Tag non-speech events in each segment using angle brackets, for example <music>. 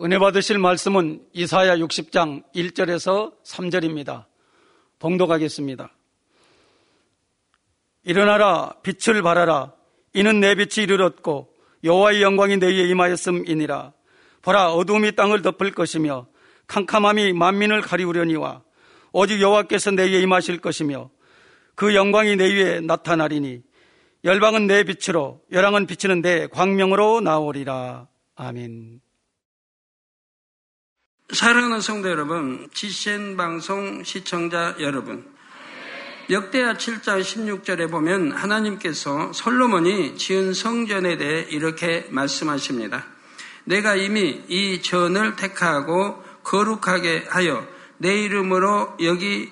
은혜 받으실 말씀은 이사야 60장 1절에서 3절입니다. 봉독하겠습니다. 일어나라 빛을 발하라 이는 내 빛이 이르렀고 여호와의 영광이 내 위에 임하였음이니라 보라 어둠이 땅을 덮을 것이며 캄캄함이 만민을 가리우려니와 오직 여호와께서 내 위에 임하실 것이며 그 영광이 내 위에 나타나리니 열방은 내 빛으로 열왕은 비치는 내 광명으로 나오리라 아멘. 사랑하는 성도 여러분, 지신 방송 시청자 여러분, 역대하 7장 16절에 보면 하나님께서 솔로몬이 지은 성전에 대해 이렇게 말씀하십니다. 내가 이미 이 전을 택하고 거룩하게 하여 내 이름으로 여기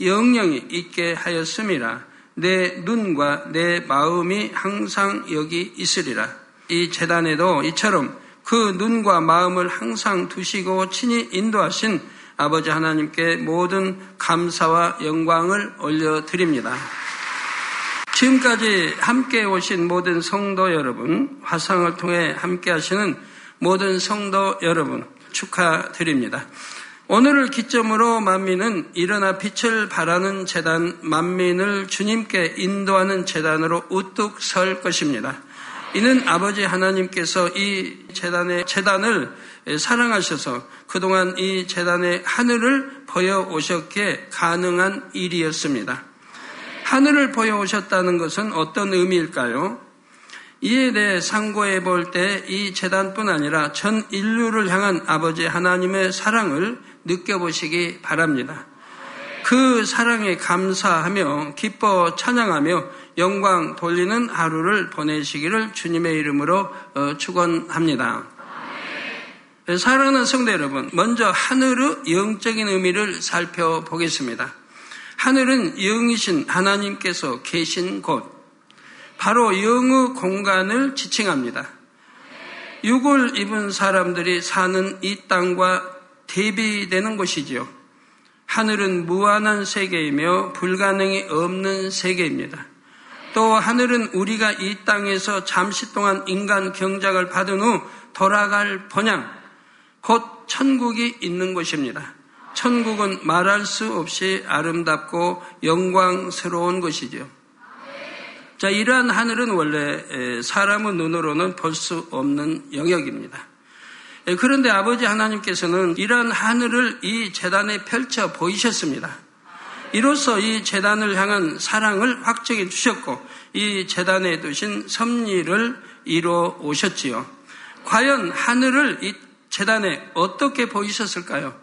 영영이 있게 하였음이라. 내 눈과 내 마음이 항상 여기 있으리라. 이 재단에도 이처럼 그 눈과 마음을 항상 두시고 친히 인도하신 아버지 하나님께 모든 감사와 영광을 올려드립니다. 지금까지 함께 오신 모든 성도 여러분, 화상을 통해 함께 하시는 모든 성도 여러분, 축하드립니다. 오늘을 기점으로 만민은 일어나 빛을 발하는 재단, 만민을 주님께 인도하는 재단으로 우뚝 설 것입니다. 이는 아버지 하나님께서 이 재단의 재단을 사랑하셔서 그동안 이 재단의 하늘을 보여 오셨기에 가능한 일이었습니다. 하늘을 보여 오셨다는 것은 어떤 의미일까요? 이에 대해 상고해 볼 때 이 재단뿐 아니라 전 인류를 향한 아버지 하나님의 사랑을 느껴보시기 바랍니다. 그 사랑에 감사하며 기뻐 찬양하며 영광 돌리는 하루를 보내시기를 주님의 이름으로 어, 축원합니다. 사랑하는 성도 여러분, 먼저 하늘의 영적인 의미를 살펴보겠습니다. 하늘은 영이신 하나님께서 계신 곳, 바로 영의 공간을 지칭합니다. 육을 입은 사람들이 사는 이 땅과 대비되는 곳이지요. 하늘은 무한한 세계이며 불가능이 없는 세계입니다. 또 하늘은 우리가 이 땅에서 잠시 동안 인간 경작을 받은 후 돌아갈 번양, 곧 천국이 있는 곳입니다. 천국은 말할 수 없이 아름답고 영광스러운 곳이죠. 자, 이러한 하늘은 원래 사람의 눈으로는 볼 수 없는 영역입니다. 그런데 아버지 하나님께서는 이러한 하늘을 이 재단에 펼쳐 보이셨습니다. 이로써 이 재단을 향한 사랑을 확정해 주셨고 이 재단에 두신 섭리를 이루어 오셨지요. 과연 하늘을 이 재단에 어떻게 보이셨을까요?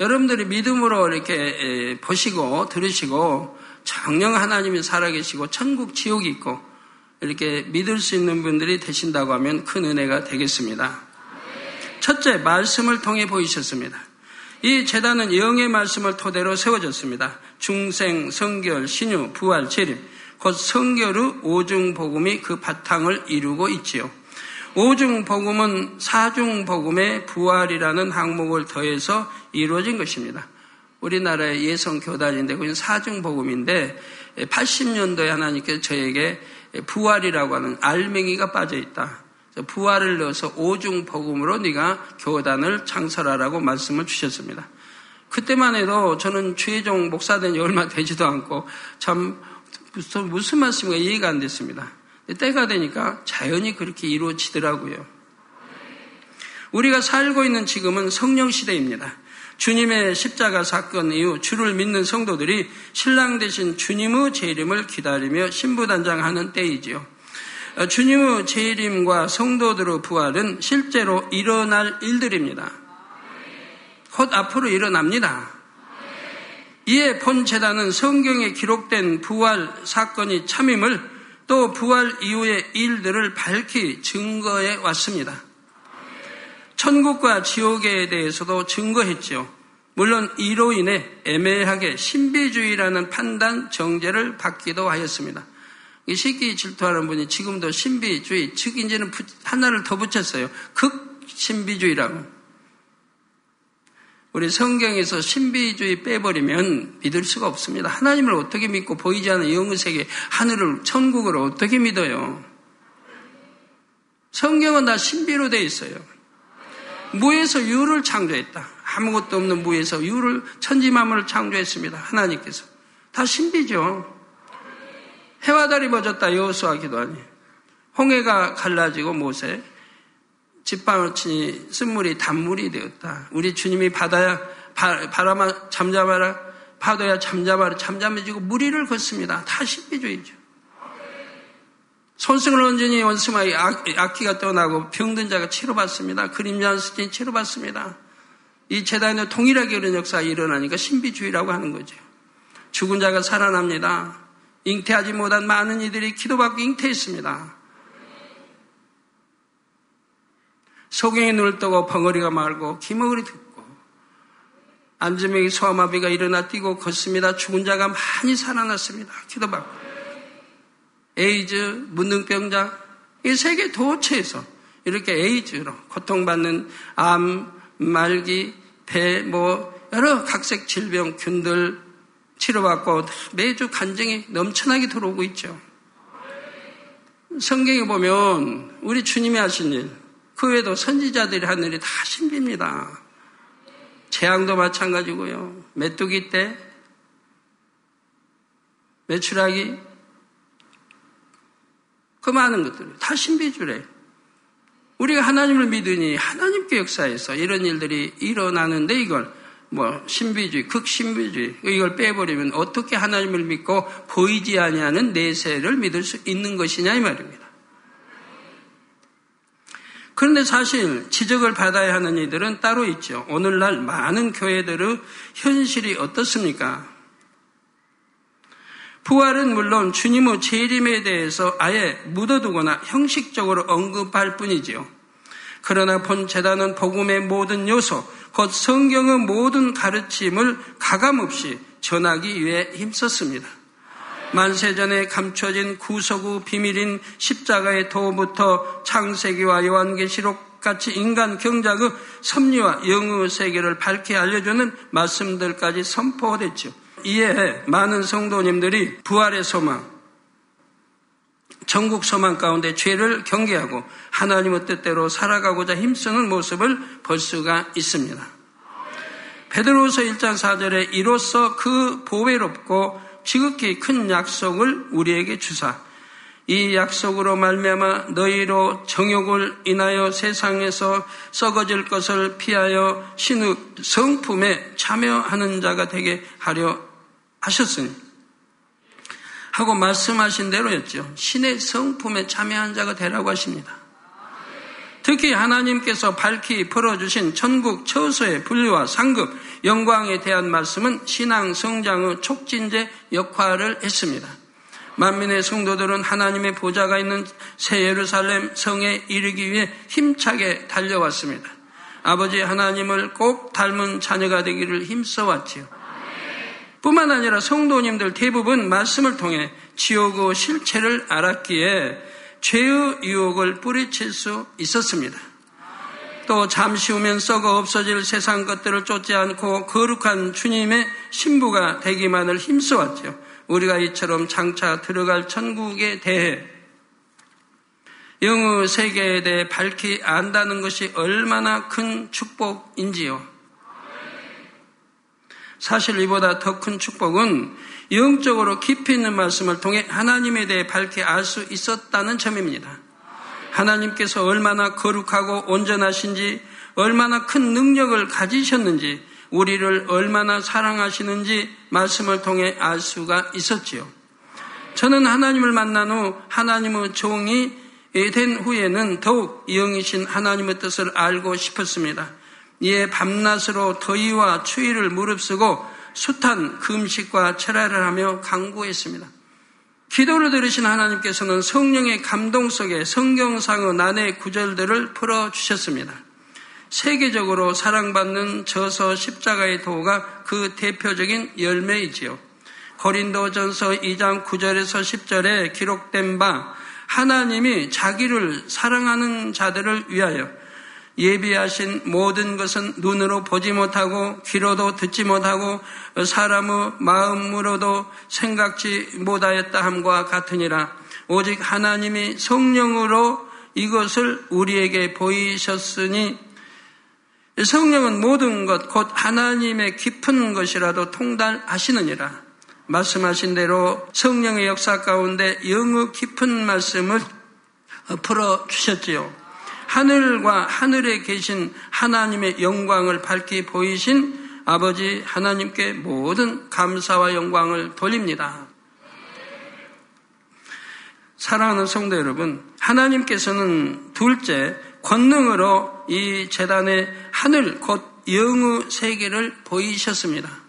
여러분들이 믿음으로 이렇게 보시고 들으시고 정령 하나님이 살아계시고 천국 지옥이 있고 이렇게 믿을 수 있는 분들이 되신다고 하면 큰 은혜가 되겠습니다. 첫째, 말씀을 통해 보이셨습니다. 이 재단은 영의 말씀을 토대로 세워졌습니다. 중생, 성결, 신유, 부활, 재림, 곧 성결의 오중 복음이 그 바탕을 이루고 있지요. 오중 복음은 사중 복음의 부활이라는 항목을 더해서 이루어진 것입니다. 우리나라의 예성 교단인데 그건 사중 복음인데 80년도에 하나님께서 저에게 부활이라고 하는 알맹이가 빠져 있다. 부활을 넣어서 오중 복음으로 네가 교단을 창설하라고 말씀을 주셨습니다. 그때만 해도 저는 최종 목사된 지 얼마 되지도 않고 참 무슨, 무슨 말씀인가 이해가 안 됐습니다. 때가 되니까 자연히 그렇게 이루어지더라고요. 우리가 살고 있는 지금은 성령 시대입니다. 주님의 십자가 사건 이후 주를 믿는 성도들이 신랑 대신 주님의 재림을 기다리며 신부단장하는 때이지요. 어, 주님의 재림과 성도들의 부활은 실제로 일어날 일들입니다. 곧 앞으로 일어납니다. 이에 본 재단은 성경에 기록된 부활 사건이 참임을 또 부활 이후의 일들을 밝히 증거해 왔습니다. 천국과 지옥에 대해서도 증거했죠. 물론 이로 인해 애매하게 신비주의라는 판단 정제를 받기도 하였습니다. 시기 질투하는 분이 지금도 신비주의, 즉 이제는 하나를 더 붙였어요. 극신비주의라고. 우리 성경에서 신비주의 빼버리면 믿을 수가 없습니다. 하나님을 어떻게 믿고 보이지 않는 영의 세계, 하늘을, 천국을 어떻게 믿어요? 성경은 다 신비로 되어 있어요. 무에서 유를 창조했다. 아무것도 없는 무에서 유를 천지만물을 창조했습니다. 하나님께서 다 신비죠. 해와 달이 멎었다 여호수아 기도하니 홍해가 갈라지고 못에 짓방을 치니 쓴물이 단물이 되었다. 우리 주님이 바다야 바, 바람아 잠잠하라 파도야 잠잠하라 잠잠해지고 무리를 걷습니다. 다 신비주의죠. 손수건을 얹으니 원수 마귀 악귀가 떠나고 병든 자가 치료받습니다. 그림자 스친 치료받습니다. 이 제단에 동일하게 그런 역사가 일어나니까 신비주의라고 하는 거죠. 죽은 자가 살아납니다. 잉태하지 못한 많은 이들이 기도받고 잉태했습니다. 소경이 눈을 뜨고 벙어리가 말하고 귀머거리 듣고 앉은뱅이 소아마비가 일어나 뛰고 걷습니다. 죽은 자가 많이 살아났습니다. 기도받고 에이즈, 문능병자, 이 세계 도처에서 이렇게 에이즈로 고통받는 암, 말기, 배, 뭐 여러 각색 질병, 균들 치료받고 매주 간증이 넘쳐나게 들어오고 있죠. 성경에 보면 우리 주님이 하신 일, 그 외에도 선지자들이 한 일이 다 신비입니다. 재앙도 마찬가지고요. 메뚜기 때, 매출하기, 그 많은 것들 다 신비주래. 우리가 하나님을 믿으니 하나님께 역사에서 이런 일들이 일어나는데 이걸 뭐 신비주의, 극신비주의 이걸 빼버리면 어떻게 하나님을 믿고 보이지 아니하는 내세를 믿을 수 있는 것이냐 이 말입니다. 그런데 사실 지적을 받아야 하는 이들은 따로 있죠. 오늘날 많은 교회들의 현실이 어떻습니까? 부활은 물론 주님의 재림에 대해서 아예 묻어두거나 형식적으로 언급할 뿐이지요. 그러나 본 재단은 복음의 모든 요소, 곧 성경의 모든 가르침을 가감없이 전하기 위해 힘썼습니다. 만세전에 감춰진 구속의 비밀인 십자가의 도부터 창세기와 요한계시록 같이 인간 경작의 섭리와 영의 세계를 밝게 알려주는 말씀들까지 선포됐죠. 이에 많은 성도님들이 부활의 소망, 전국 소망 가운데 죄를 경계하고 하나님의 뜻대로 살아가고자 힘쓰는 모습을 볼 수가 있습니다. 베드로서 1장 4절에 이로써 그 보배롭고 지극히 큰 약속을 우리에게 주사 이 약속으로 말미암아 너희로 정욕을 인하여 세상에서 썩어질 것을 피하여 신의 성품에 참여하는 자가 되게 하려 하셨으니 하고 말씀하신 대로였죠. 신의 성품에 참여한 자가 되라고 하십니다. 특히 하나님께서 밝히 풀어주신 천국 처소의 분류와 상급, 영광에 대한 말씀은 신앙 성장의 촉진제 역할을 했습니다. 만민의 성도들은 하나님의 보좌가 있는 새 예루살렘 성에 이르기 위해 힘차게 달려왔습니다. 아버지 하나님을 꼭 닮은 자녀가 되기를 힘써왔지요. 뿐만 아니라 성도님들 대부분 말씀을 통해 지옥의 실체를 알았기에 죄의 유혹을 뿌리칠 수 있었습니다. 또 잠시 후면 썩어 없어질 세상 것들을 쫓지 않고 거룩한 주님의 신부가 되기만을 힘써왔죠. 우리가 이처럼 장차 들어갈 천국에 대해 영의 세계에 대해 밝히 안다는 것이 얼마나 큰 축복인지요. 사실 이보다 더 큰 축복은 영적으로 깊이 있는 말씀을 통해 하나님에 대해 밝게 알수 있었다는 점입니다. 하나님께서 얼마나 거룩하고 온전하신지, 얼마나 큰 능력을 가지셨는지, 우리를 얼마나 사랑하시는지 말씀을 통해 알 수가 있었지요. 저는 하나님을 만난 후 하나님의 종이 된 후에는 더욱 영이신 하나님의 뜻을 알고 싶었습니다. 이에 밤낮으로 더위와 추위를 무릅쓰고 숱한 금식과 철야를 하며 강구했습니다. 기도를 들으신 하나님께서는 성령의 감동 속에 성경상의 난의 구절들을 풀어주셨습니다. 세계적으로 사랑받는 저서 십자가의 도가 그 대표적인 열매이지요. 고린도 전서 2장 9절에서 10절에 기록된 바 하나님이 자기를 사랑하는 자들을 위하여 예비하신 모든 것은 눈으로 보지 못하고 귀로도 듣지 못하고 사람의 마음으로도 생각지 못하였다 함과 같으니라. 오직 하나님이 성령으로 이것을 우리에게 보이셨으니 성령은 모든 것, 곧 하나님의 깊은 것이라도 통달하시느니라. 말씀하신 대로 성령의 역사 가운데 영의 깊은 말씀을 풀어 주셨지요. 하늘과 하늘에 계신 하나님의 영광을 밝히 보이신 아버지 하나님께 모든 감사와 영광을 돌립니다. 사랑하는 성도 여러분, 하나님께서는 둘째 권능으로 이 재단의 하늘 곧 영의 세계를 보이셨습니다.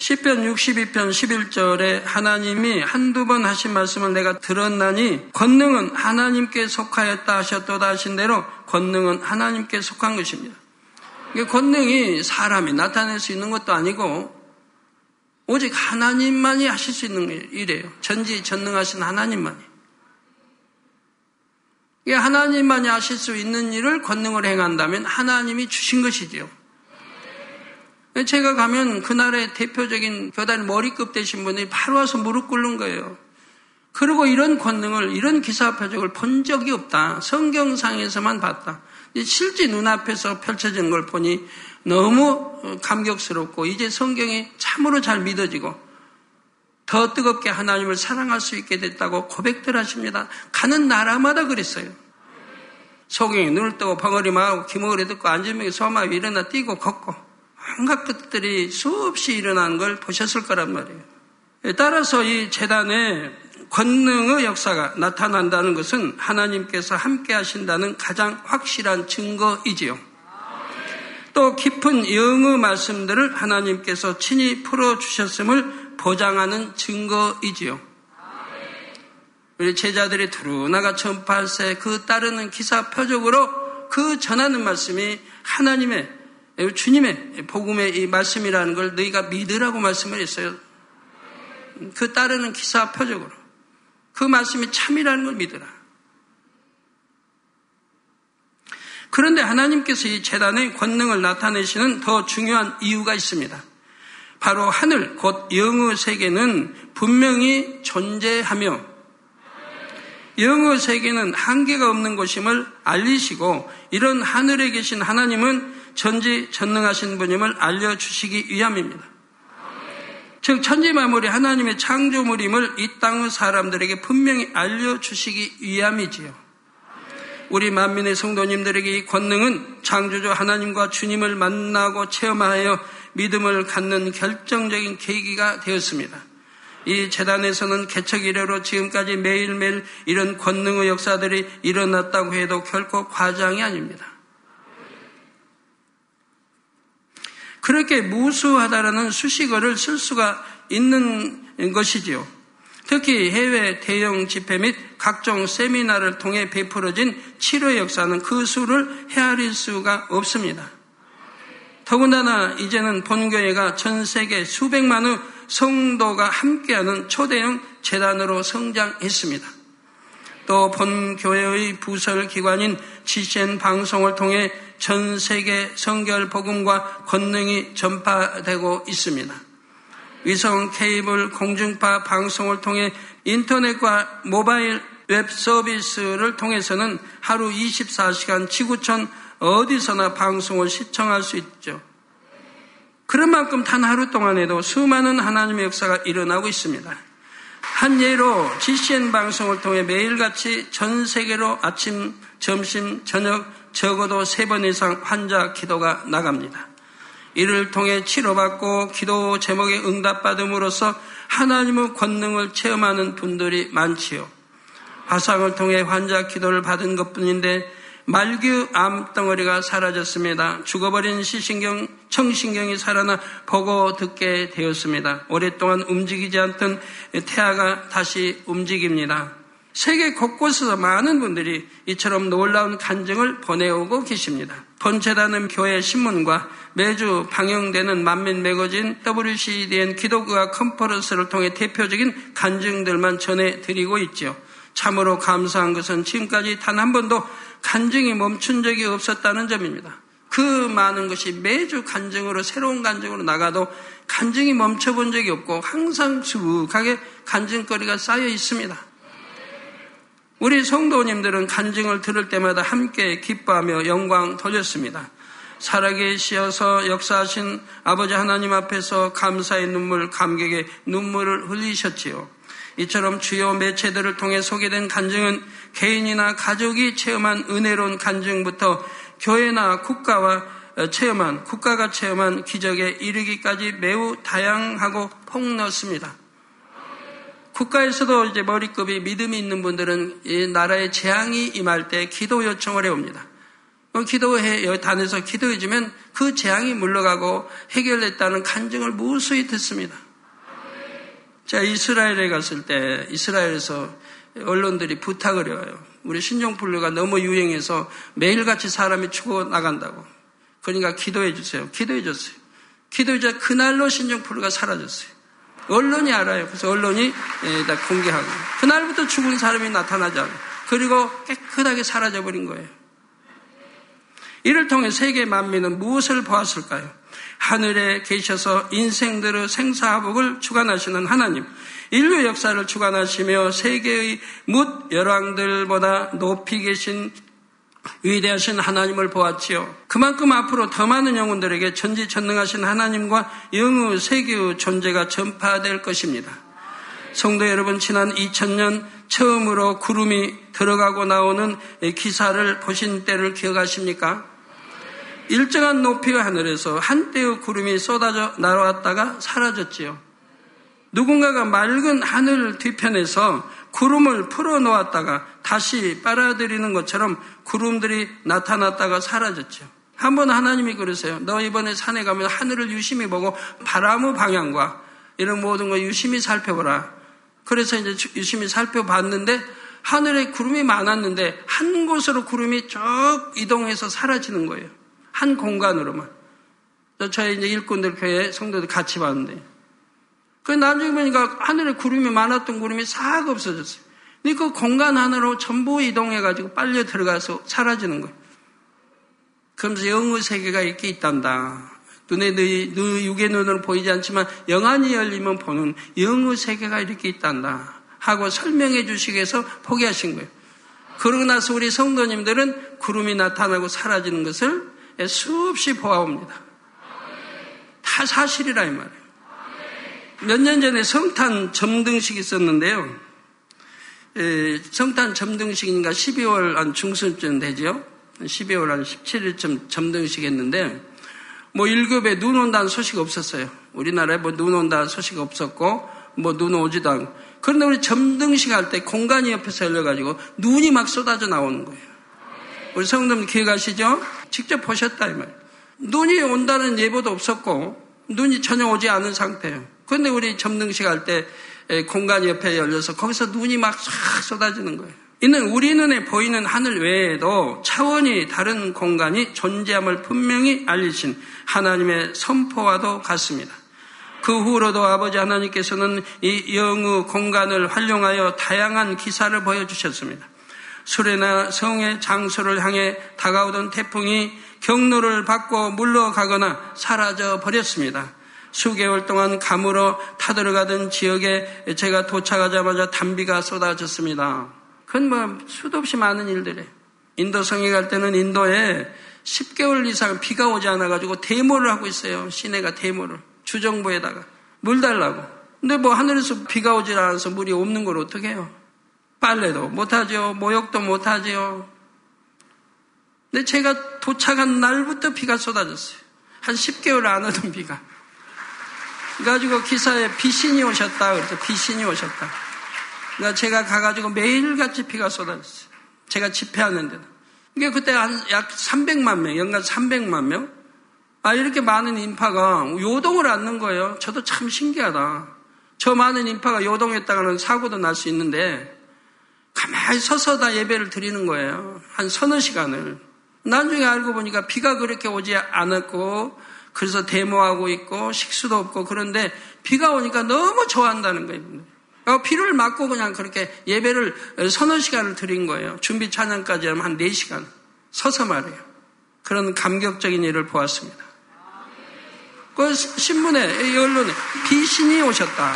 10편 62편 11절에 하나님이 한두 번 하신 말씀을 내가 들었나니 권능은 하나님께 속하였다 하셨도다 하신 대로 권능은 하나님께 속한 것입니다. 권능이 사람이 나타낼 수 있는 것도 아니고 오직 하나님만이 하실 수 있는 일이에요. 전지 전능하신 하나님만이. 하나님만이 하실 수 있는 일을 권능을 행한다면 하나님이 주신 것이지요. 제가 가면 그날의 대표적인 교단 머리급 되신 분이 바로 와서 무릎 꿇는 거예요. 그리고 이런 권능을, 이런 기사 표적을 본 적이 없다. 성경상에서만 봤다. 실제 눈앞에서 펼쳐지는 걸 보니 너무 감격스럽고 이제 성경이 참으로 잘 믿어지고 더 뜨겁게 하나님을 사랑할 수 있게 됐다고 고백들 하십니다. 가는 나라마다 그랬어요. 소경이 눈을 뜨고 벙어리 마하고 기목을 듣고 안전명이 소마에 일어나 뛰고 걷고 온갖 것들이 수없이 일어난 걸 보셨을 거란 말이에요. 따라서 이 재단에 권능의 역사가 나타난다는 것은 하나님께서 함께 하신다는 가장 확실한 증거이지요. 또 깊은 영의 말씀들을 하나님께서 친히 풀어주셨음을 보장하는 증거이지요. 우리 제자들이 두루나가 전파할새 그 따르는 기사 표적으로 그 전하는 말씀이 하나님의 주님의 복음의 이 말씀이라는 걸 너희가 믿으라고 말씀을 했어요. 그 따르는 기사 표적으로. 그 말씀이 참이라는 걸 믿으라. 그런데 하나님께서 이 재단의 권능을 나타내시는 더 중요한 이유가 있습니다. 바로 하늘, 곧 영의 세계는 분명히 존재하며 영의 세계는 한계가 없는 것임을 알리시고 이런 하늘에 계신 하나님은 전지 전능하신 분임을 알려주시기 위함입니다. 즉 천지 만물이 하나님의 창조물임을 이 땅의 사람들에게 분명히 알려주시기 위함이지요. 우리 만민의 성도님들에게 이 권능은 창조주 하나님과 주님을 만나고 체험하여 믿음을 갖는 결정적인 계기가 되었습니다. 이 재단에서는 개척 이래로 지금까지 매일매일 이런 권능의 역사들이 일어났다고 해도 결코 과장이 아닙니다. 그렇게 무수하다라는 수식어를 쓸 수가 있는 것이지요. 특히 해외 대형 집회 및 각종 세미나를 통해 베풀어진 치료 역사는 그 수를 헤아릴 수가 없습니다. 더군다나 이제는 본교회가 전 세계 수백만의 성도가 함께하는 초대형 재단으로 성장했습니다. 또 본교회의 부설 기관인 GCN 방송을 통해 전 세계 성결 복음과 권능이 전파되고 있습니다. 위성 케이블 공중파 방송을 통해 인터넷과 모바일 웹 서비스를 통해서는 하루 24시간 지구촌 어디서나 방송을 시청할 수 있죠. 그런 만큼 단 하루 동안에도 수많은 하나님의 역사가 일어나고 있습니다. 한 예로 GCN 방송을 통해 매일같이 전 세계로 아침, 점심, 저녁 적어도 세 번 이상 환자 기도가 나갑니다. 이를 통해 치료받고 기도 제목에 응답받음으로써 하나님의 권능을 체험하는 분들이 많지요. 화상을 통해 환자 기도를 받은 것 뿐인데 말규 암 덩어리가 사라졌습니다. 죽어버린 시신경, 청신경이 살아나 보고 듣게 되었습니다. 오랫동안 움직이지 않던 태아가 다시 움직입니다. 세계 곳곳에서 많은 분들이 이처럼 놀라운 간증을 보내오고 계십니다. 본체다는 교회 신문과 매주 방영되는 만민 매거진 WCDN 기독교와 컨퍼런스를 통해 대표적인 간증들만 전해드리고 있죠. 참으로 감사한 것은 지금까지 단 한 번도 간증이 멈춘 적이 없었다는 점입니다. 그 많은 것이 매주 간증으로 새로운 간증으로 나가도 간증이 멈춰본 적이 없고 항상 수북하게 간증거리가 쌓여 있습니다. 우리 성도님들은 간증을 들을 때마다 함께 기뻐하며 영광 돌렸습니다. 살아계시어서 역사하신 아버지 하나님 앞에서 감사의 눈물, 감격의 눈물을 흘리셨지요. 이처럼 주요 매체들을 통해 소개된 간증은 개인이나 가족이 체험한 은혜로운 간증부터 교회나 국가와 체험한, 국가가 체험한 기적에 이르기까지 매우 다양하고 폭넓습니다. 국가에서도 이제 머리급이 믿음이 있는 분들은 이 나라의 재앙이 임할 때 기도 요청을 해옵니다. 기도해, 단에서 기도해주면 그 재앙이 물러가고 해결됐다는 간증을 무수히 듣습니다. 제가 이스라엘에 갔을 때 이스라엘에서 언론들이 부탁을 해요. 우리 신종플루가 너무 유행해서 매일같이 사람이 죽어 나간다고. 그러니까 기도해 주세요. 기도해 줬어요. 기도해 줘 그날로 신종플루가 사라졌어요. 언론이 알아요. 그래서 언론이 예, 다 공개하고. 그날부터 죽은 사람이 않아요. 그리고 깨끗하게 사라져버린 거예요. 이를 통해 세계 만민은 무엇을 보았을까요? 하늘에 계셔서 인생들의 생사화복을 주관하시는 하나님, 인류 역사를 주관하시며 세계의 묻 열왕들보다 높이 계신 위대하신 하나님을 보았지요. 그만큼 앞으로 더 많은 영혼들에게 전지전능하신 하나님과 영의 세계의 존재가 전파될 것입니다. 성도 여러분, 지난 2000년 처음으로 구름이 들어가고 나오는 기사를 보신 때를 기억하십니까? 일정한 높이의 하늘에서 한때의 구름이 쏟아져 날아왔다가 사라졌지요. 누군가가 맑은 하늘 뒤편에서 구름을 풀어 놓았다가 다시 빨아들이는 것처럼 구름들이 나타났다가 사라졌죠. 한번 하나님이 그러세요. 너 이번에 산에 가면 하늘을 유심히 보고 바람의 방향과 이런 모든 걸 유심히 살펴보라. 그래서 이제 유심히 살펴봤는데 하늘에 구름이 많았는데 한 곳으로 구름이 쭉 이동해서 사라지는 거예요. 한 공간으로만. 저희 이제 일꾼들 교회 성도들 같이 봤는데. 그 나중에 보니까 하늘에 구름이 많았던 구름이 싹 없어졌어요. 근데 그 공간 하나로 전부 이동해가지고 빨려 들어가서 사라지는 거예요. 그러면서 영의 세계가 이렇게 있단다. 눈에 너희, 너희 육의 눈으로 보이지 않지만 영안이 열리면 보는 영의 세계가 이렇게 있단다. 하고 설명해 주시기 위해서 포기하신 거예요. 그러고 나서 우리 성도님들은 구름이 나타나고 사라지는 것을 수없이 보아옵니다. 다 사실이라 이 말이에요. 몇 년 전에 성탄 점등식이 있었는데요. 성탄 점등식인가 12월 한 중순쯤 되죠. 12월 한 17일쯤 점등식 했는데 뭐 1급에 눈 온다는 소식 없었어요. 우리나라에 뭐 눈 온다는 소식 없었고 뭐 눈 오지도 않고 그런데 우리 점등식 할 때 공간이 옆에서 열려가지고 눈이 막 쏟아져 나오는 거예요. 우리 성도님 기억하시죠? 직접 보셨다 이 말. 눈이 온다는 예보도 없었고 눈이 전혀 오지 않은 상태예요. 그런데 우리 점등식 할 때 공간 옆에 열려서 거기서 눈이 막 싹 쏟아지는 거예요. 이는 우리 눈에 보이는 하늘 외에도 차원이 다른 공간이 존재함을 분명히 알리신 하나님의 선포와도 같습니다. 그 후로도 아버지 하나님께서는 이 영의 공간을 활용하여 다양한 기사를 보여주셨습니다. 수레나 성의 장소를 향해 다가오던 태풍이 경로를 바꿔 물러가거나 사라져 버렸습니다. 수개월 동안 감으로 타들어가던 지역에 제가 도착하자마자 단비가 쏟아졌습니다. 그건 뭐 수도 없이 많은 일들이에요. 인도성에 갈 때는 인도에 10개월 이상 비가 오지 않아가지고 데모를 하고 있어요. 시내가 데모를. 주정부에다가. 물 달라고. 근데 뭐 하늘에서 비가 오지 않아서 물이 없는 걸 어떻게 해요? 빨래도 못하죠. 모욕도 못하죠. 근데 제가 도착한 날부터 비가 쏟아졌어요. 한 10개월 안 오던 비가. 그래가지고 기사에 비신이 오셨다. 그래서 비신이 오셨다. 그러니까 제가 가가지고 매일같이 비가 쏟아졌어요. 제가 집회하는데도. 이게 그때 한 약 300만 명, 연간 300만 명? 아, 이렇게 많은 인파가 요동을 않는 거예요. 저도 참 신기하다. 저 많은 인파가 요동했다가는 사고도 날 수 있는데, 가만히 서서 다 예배를 드리는 거예요. 한 서너 시간을. 나중에 알고 보니까 비가 그렇게 오지 않았고, 그래서 데모하고 있고, 식수도 없고, 그런데 비가 오니까 너무 좋아한다는 거예요. 어, 비를 맞고 그냥 그렇게 예배를 서너 시간을 드린 거예요. 준비 찬양까지 하면 한 4시간. 서서 말해요. 그런 감격적인 일을 보았습니다. 그 신문에, 언론에 비신이 오셨다.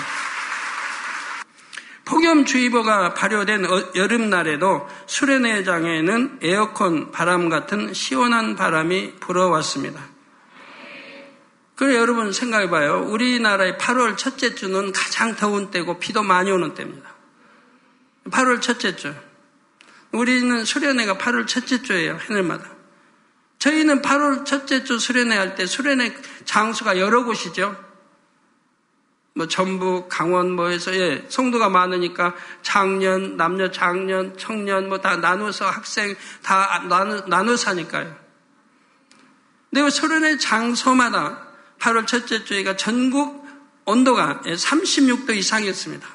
폭염주의보가 발효된 어, 여름날에도 수련회장에는 에어컨 바람 같은 시원한 바람이 불어왔습니다. 그래 여러분 생각해 봐요. 우리나라의 8월 첫째 주는 가장 더운 때고 비도 많이 오는 때입니다. 8월 첫째 주. 우리는 수련회가 8월 첫째 주예요. 해늘마다. 저희는 8월 첫째 주 수련회 할 때 수련회 장소가 여러 곳이죠. 뭐 전북, 강원 뭐해서 예, 성도가 많으니까 장년, 남녀 장년, 청년 뭐 다 나눠서 학생 다 나눠, 나눠서 하니까요. 근데 소련의 장소마다 8월 첫째 주에가 전국 온도가 36도 이상이었습니다.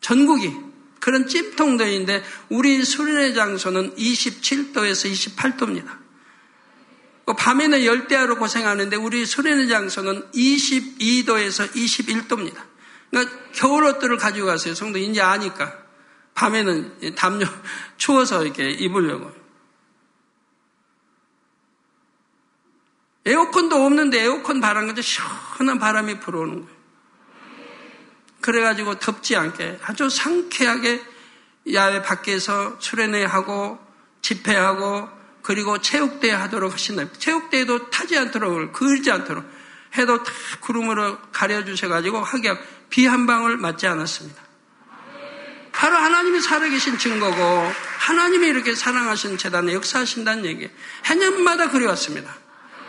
전국이 그런 찜통도인데 우리 수련의 장소는 27도에서 28도입니다. 그 밤에는 열대야로 고생하는데 우리 수련의 장소는 22도에서 21도입니다. 그러니까 겨울 옷들을 가지고 가세요. 성도 이제 아니까. 밤에는 담요 <laughs> 추워서 이렇게 입으려고. 에어컨도 없는데 에어컨 바람 같은 시원한 바람이 불어오는 거예요. 그래가지고 덥지 않게 아주 상쾌하게 야외 밖에서 수련회 하고 집회하고 그리고 체육대회 하도록 하신다. 체육대회도 타지 않도록, 그을지 않도록 해도 다 구름으로 가려주셔가지고 하게 비 한 방울 맞지 않았습니다. 바로 하나님이 살아계신 증거고 하나님이 이렇게 사랑하신 재단에 역사하신다는 얘기. 해년마다 그래왔습니다.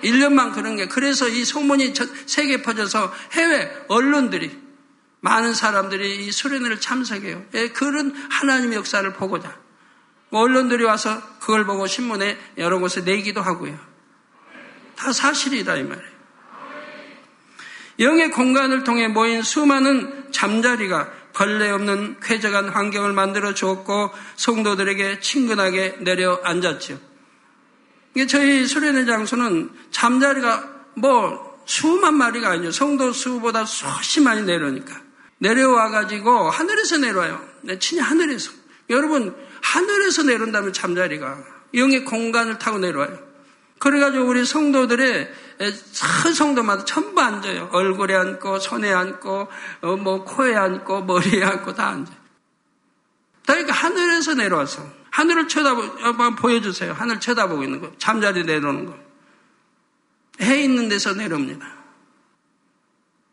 1년만 그런 게 그래서 이 소문이 세계 퍼져서 해외 언론들이 많은 사람들이 이 수련회를 참석해요. 예, 그런 하나님의 역사를 보고자. 언론들이 와서 그걸 보고 신문에 여러 곳에 내기도 하고요. 다 사실이다 이 말이에요. 영의 공간을 통해 모인 수많은 잠자리가 벌레 없는 쾌적한 환경을 만들어 주었고 성도들에게 친근하게 내려 앉았죠. 이게 저희 수련회 장소는 잠자리가 뭐 수만 마리가 아니죠. 성도 수보다 수십 많이 내려오니까. 내려와 가지고 하늘에서 내려와요. 내 친히 하늘에서. 여러분 하늘에서 내려온다면 잠자리가 영의 공간을 타고 내려와요. 그래가지고 우리 성도들의 큰 성도마다 전부 앉아요. 얼굴에 앉고 손에 앉고 어, 뭐 코에 앉고 머리에 앉고 다 앉아요. 그러니까 하늘에서 내려와서 하늘을 쳐다보 보여주세요. 하늘 쳐다보고 있는 거 잠자리 내려오는 거. 해 있는 데서 내려옵니다.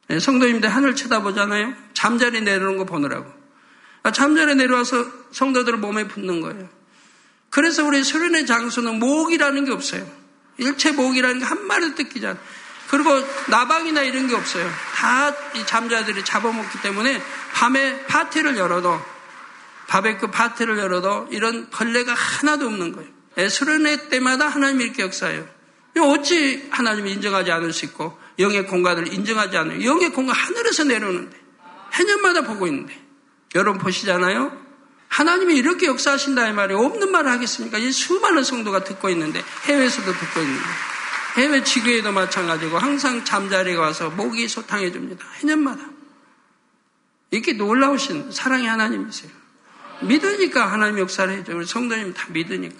네, 성도님들 하늘 쳐다보잖아요. 잠자리 내려오는 거 보느라고. 아, 잠자리 내려와서 성도들을 몸에 붙는 거예요. 그래서 우리 수련의 장소는 목이라는 게 없어요. 일체 목이라는 게 한 마리도 뜯기지 않아요. 그리고 나방이나 이런 게 없어요. 다 이 잠자들이 잡아먹기 때문에 밤에 파티를 열어도 바베큐 파티를 열어도 이런 벌레가 하나도 없는 거예요. 예, 수련회 때마다 하나님이 이렇게 역사해요. 어찌 하나님이 인정하지 않을 수 있고 영의 공간을 인정하지 않아요. 영의 공간 하늘에서 내려오는데 해년마다 보고 있는데 여러분 보시잖아요. 하나님이 이렇게 역사하신다 이 말이 없는 말을 하겠습니까? 이 수많은 성도가 듣고 있는데 해외에서도 듣고 있는데 해외 지교에도 마찬가지고 항상 잠자리에 와서 목이 소탕해 줍니다. 해년마다 이렇게 놀라우신 사랑의 하나님이세요. 믿으니까 하나님 역사를 해줘. 우리 성도님 다 믿으니까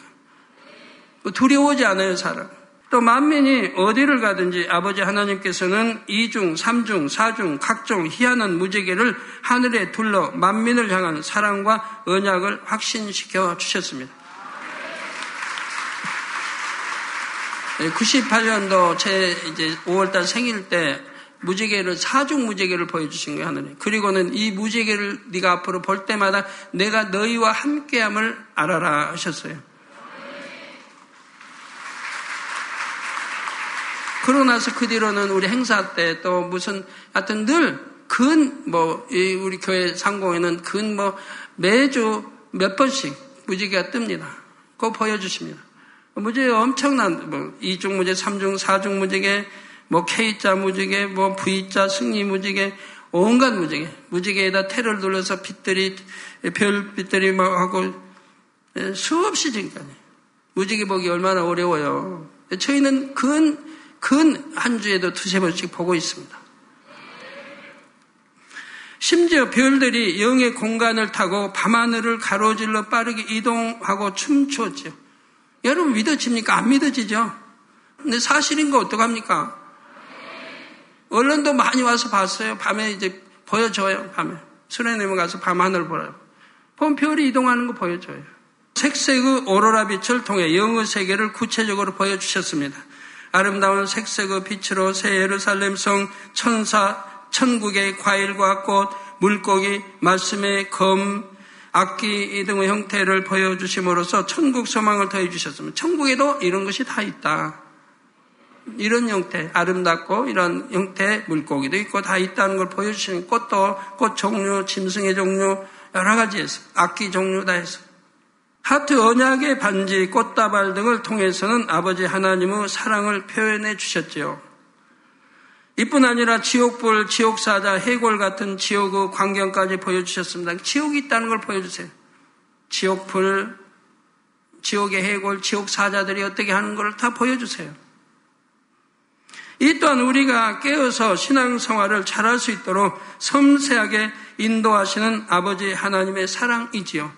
두려워하지 않아요 사람. 또 만민이 어디를 가든지 아버지 하나님께서는 이중, 삼중, 사중, 각종 희한한 무지개를 하늘에 둘러 만민을 향한 사랑과 언약을 확신시켜 주셨습니다. 98년도 제 이제 5월달 생일 때 무지개를 사중 무지개를 보여주신 거예요 하늘에. 그리고는 이 무지개를 네가 앞으로 볼 때마다 내가 너희와 함께함을 알아라 하셨어요. 그러고 나서 그 뒤로는 우리 행사 때 또 무슨 하여튼 늘 근 뭐 우리 교회 상공에는 근 뭐 매주 몇 번씩 무지개가 뜹니다. 그거 보여주십니다. 무지개 엄청난 뭐 이중 무지개, 삼중, 사중 무지개, 뭐 K자 무지개, 뭐 V자 승리 무지개, 온갖 무지개, 무지개에다 테러를 둘러서 빛들이 별빛들이 막 하고 예, 수없이 지금까지 무지개 보기 얼마나 어려워요. 저희는 근 근 한 주에도 두세 번씩 보고 있습니다. 심지어 별들이 영의 공간을 타고 밤하늘을 가로질러 빠르게 이동하고 춤추었죠. 여러분 믿어집니까? 안 믿어지죠? 근데 사실인 거 어떡합니까? 언론도 많이 와서 봤어요. 밤에 이제 보여줘요, 밤에. 수련회에 가서 밤하늘 보라고. 보면 별이 이동하는 거 보여줘요. 색색의 오로라 빛을 통해 영의 세계를 구체적으로 보여주셨습니다. 아름다운 색색의 빛으로 새 예루살렘 성 천사 천국의 과일과 꽃, 물고기, 말씀의 검, 악기 등의 형태를 보여주심으로써 천국 소망을 더해주셨습니다. 천국에도 이런 것이 다 있다. 이런 형태, 아름답고 이런 형태의 물고기도 있고 다 있다는 걸 보여주시는 꽃도 꽃 종류, 짐승의 종류, 여러 가지에서 악기 종류 다 해서 하트 언약의 반지, 꽃다발 등을 통해서는 아버지 하나님의 사랑을 표현해 주셨지요. 이뿐 아니라 지옥불, 지옥사자, 해골 같은 지옥의 광경까지 보여주셨습니다. 지옥이 있다는 걸 보여주세요. 지옥불, 지옥의 해골, 지옥사자들이 어떻게 하는 걸 다 보여주세요. 이 또한 우리가 깨어서 신앙생활을 잘할 수 있도록 섬세하게 인도하시는 아버지 하나님의 사랑이지요.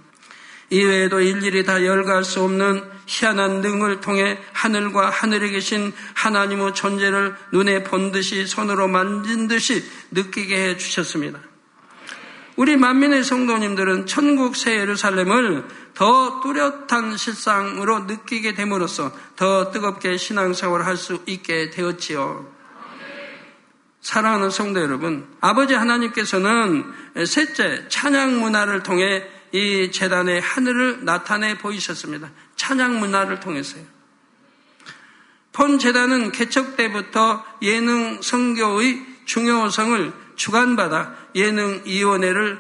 이외에도 일일이 다 열갈 수 없는 희한한 능을 통해 하늘과 하늘에 계신 하나님의 존재를 눈에 본 듯이 손으로 만진 듯이 느끼게 해 주셨습니다. 우리 만민의 성도님들은 천국 새 예루살렘을 더 뚜렷한 실상으로 느끼게 됨으로써 더 뜨겁게 신앙생활을 할 수 있게 되었지요. 사랑하는 성도 여러분, 아버지 하나님께서는 셋째 찬양 문화를 통해 이 재단의 하늘을 나타내 보이셨습니다. 찬양 문화를 통해서요. 폰 재단은 개척 때부터 예능 성교의 중요성을 주관받아 예능위원회를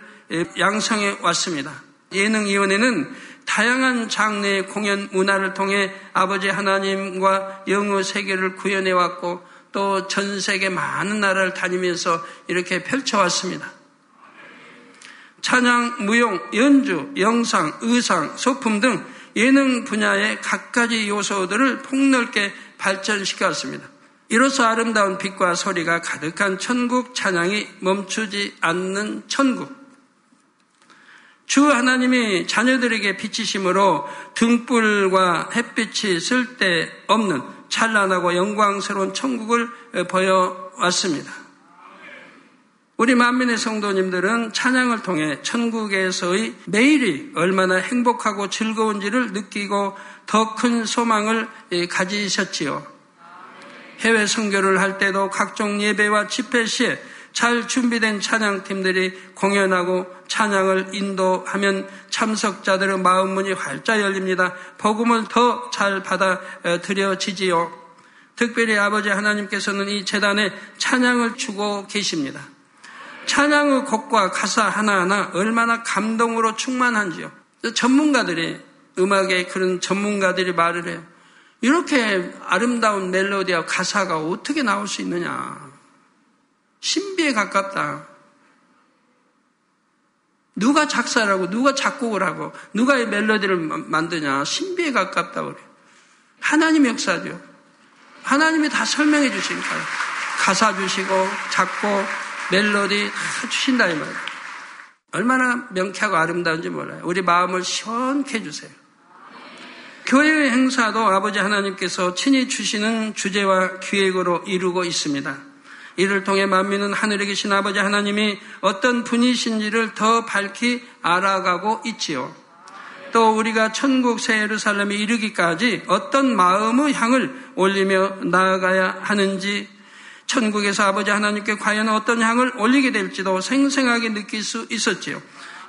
양성해 왔습니다. 예능위원회는 다양한 장르의 공연 문화를 통해 아버지 하나님과 영어 세계를 구현해 왔고 또 전 세계 많은 나라를 다니면서 이렇게 펼쳐왔습니다. 찬양, 무용, 연주, 영상, 의상, 소품 등 예능 분야의 각가지 요소들을 폭넓게 발전시켰습니다. 이로써 아름다운 빛과 소리가 가득한 천국 찬양이 멈추지 않는 천국. 주 하나님이 자녀들에게 비치심으로 등불과 햇빛이 쓸데없는 찬란하고 영광스러운 천국을 보여왔습니다. 우리 만민의 성도님들은 찬양을 통해 천국에서의 매일이 얼마나 행복하고 즐거운지를 느끼고 더 큰 소망을 가지셨지요. 해외 선교를 할 때도 각종 예배와 집회 시에 잘 준비된 찬양팀들이 공연하고 찬양을 인도하면 참석자들의 마음 문이 활짝 열립니다. 복음을 더 잘 받아들여지지요. 특별히 아버지 하나님께서는 이 재단에 찬양을 주고 계십니다. 찬양의 곡과 가사 하나하나 얼마나 감동으로 충만한지요. 전문가들이, 음악의 그런 전문가들이 말을 해요. 이렇게 아름다운 멜로디와 가사가 어떻게 나올 수 있느냐. 신비에 가깝다. 누가 작사라고, 누가 작곡을 하고, 누가 이 멜로디를 만드냐. 신비에 가깝다고 그래요. 하나님 역사죠. 하나님이 다 설명해 주시니까. 가사 주시고, 작곡, 멜로디 다 주신다 이 말이에요. 얼마나 명쾌하고 아름다운지 몰라요. 우리 마음을 시원케 해주세요. 교회의 행사도 아버지 하나님께서 친히 주시는 주제와 기획으로 이루고 있습니다. 이를 통해 만민은 하늘에 계신 아버지 하나님이 어떤 분이신지를 더 밝히 알아가고 있지요. 또 우리가 천국 새 예루살렘에 이르기까지 어떤 마음의 향을 올리며 나아가야 하는지 천국에서 아버지 하나님께 과연 어떤 향을 올리게 될지도 생생하게 느낄 수 있었지요.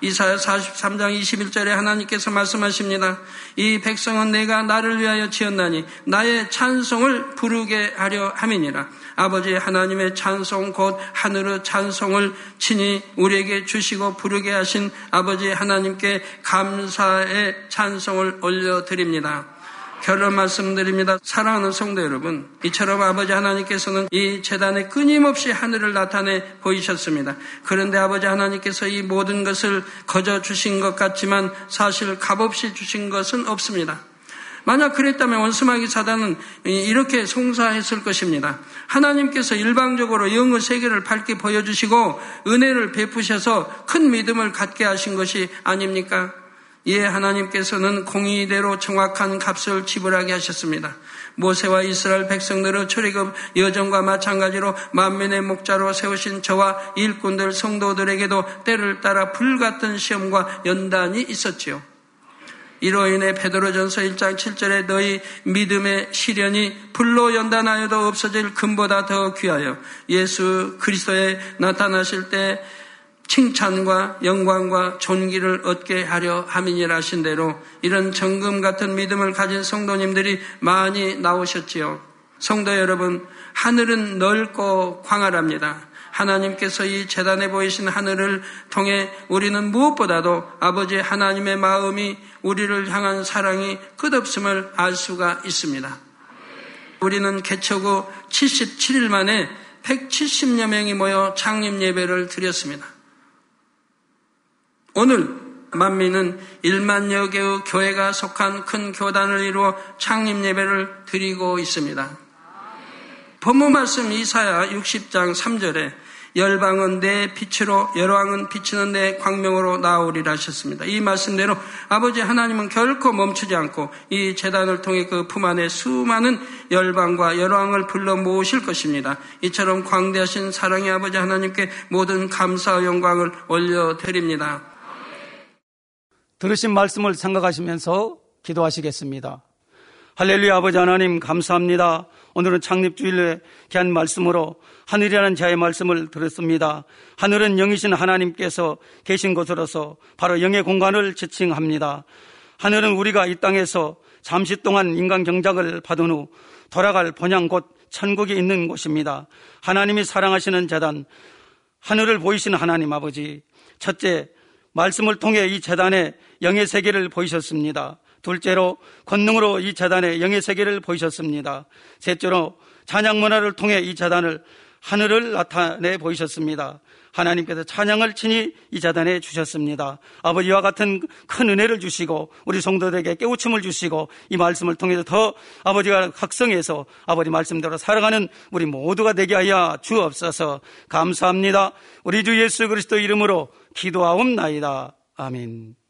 이사야 43장 21절에 하나님께서 말씀하십니다. 이 백성은 내가 나를 위하여 지었나니 나의 찬송을 부르게 하려 함이니라. 아버지 하나님의 찬송 곧 하늘의 찬송을 친히 우리에게 주시고 부르게 하신 아버지 하나님께 감사의 찬송을 올려드립니다. 결론 말씀드립니다. 사랑하는 성도 여러분, 이처럼 아버지 하나님께서는 이 재단에 끊임없이 하늘을 나타내 보이셨습니다. 그런데 아버지 하나님께서 이 모든 것을 거저 주신 것 같지만 사실 값없이 주신 것은 없습니다. 만약 그랬다면 원수마귀 사단은 이렇게 송사했을 것입니다. 하나님께서 일방적으로 영의 세계를 밝게 보여주시고 은혜를 베푸셔서 큰 믿음을 갖게 하신 것이 아닙니까? 이에 하나님께서는 공의대로 정확한 값을 지불하게 하셨습니다. 모세와 이스라엘 백성들의 출애굽 여정과 마찬가지로 만면의 목자로 세우신 저와 일꾼들 성도들에게도 때를 따라 불같은 시험과 연단이 있었지요. 이로 인해 베드로전서 1장 7절에 너희 믿음의 시련이 불로 연단하여도 없어질 금보다 더 귀하여 예수 그리스도에 나타나실 때 칭찬과 영광과 존귀를 얻게 하려 함이니라 하신 대로 이런 정금 같은 믿음을 가진 성도님들이 많이 나오셨지요. 성도 여러분, 하늘은 넓고 광활합니다. 하나님께서 이 재단에 보이신 하늘을 통해 우리는 무엇보다도 아버지 하나님의 마음이 우리를 향한 사랑이 끝없음을 알 수가 있습니다. 우리는 개척 후 77일 만에 170여 명이 모여 창립 예배를 드렸습니다. 오늘 만민은 1만여 개의 교회가 속한 큰 교단을 이루어 창립 예배를 드리고 있습니다. 법무 말씀 이사야 60장 3절에 열방은 내 빛으로 열왕은 비치는 내 광명으로 나오리라 하셨습니다. 이 말씀대로 아버지 하나님은 결코 멈추지 않고 이 재단을 통해 그 품 안에 수많은 열방과 열왕을 불러 모으실 것입니다. 이처럼 광대하신 사랑의 아버지 하나님께 모든 감사와 영광을 올려드립니다. 들으신 말씀을 생각하시면서 기도하시겠습니다. 할렐루야 아버지 하나님 감사합니다. 오늘은 창립주일에 귀한 말씀으로 하늘이라는 자의 말씀을 들었습니다. 하늘은 영이신 하나님께서 계신 곳으로서 바로 영의 공간을 지칭합니다. 하늘은 우리가 이 땅에서 잠시 동안 인간 경작을 받은 후 돌아갈 본향 곧 천국이 있는 곳입니다. 하나님이 사랑하시는 재단, 하늘을 보이시는 하나님 아버지. 첫째, 말씀을 통해 이 재단에 영의 세계를 보이셨습니다. 둘째로 권능으로 이 재단에 영의 세계를 보이셨습니다. 셋째로 찬양 문화를 통해 이 재단을 하늘을 나타내 보이셨습니다. 하나님께서 찬양을 친히 이 재단에 주셨습니다. 아버지와 같은 큰 은혜를 주시고 우리 성도들에게 깨우침을 주시고 이 말씀을 통해서 더 아버지가 각성해서 아버지 말씀대로 살아가는 우리 모두가 되게 하여 주옵소서 감사합니다. 우리 주 예수 그리스도 이름으로 기도하옵나이다. 아멘.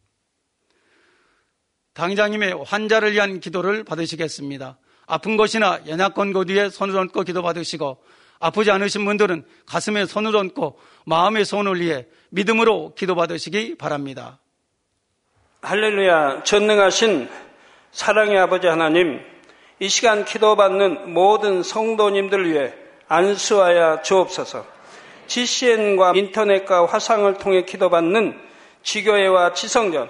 당장님의 환자를 위한 기도를 받으시겠습니다. 아픈 것이나 연약한 곳 위에 손을 얹고 기도 받으시고 아프지 않으신 분들은 가슴에 손을 얹고 마음의 손을 위해 믿음으로 기도 받으시기 바랍니다. 할렐루야 전능하신 사랑의 아버지 하나님 이 시간 기도받는 모든 성도님들 위해 안수하여 주옵소서 GCN과 인터넷과 화상을 통해 기도받는 지교회와 지성전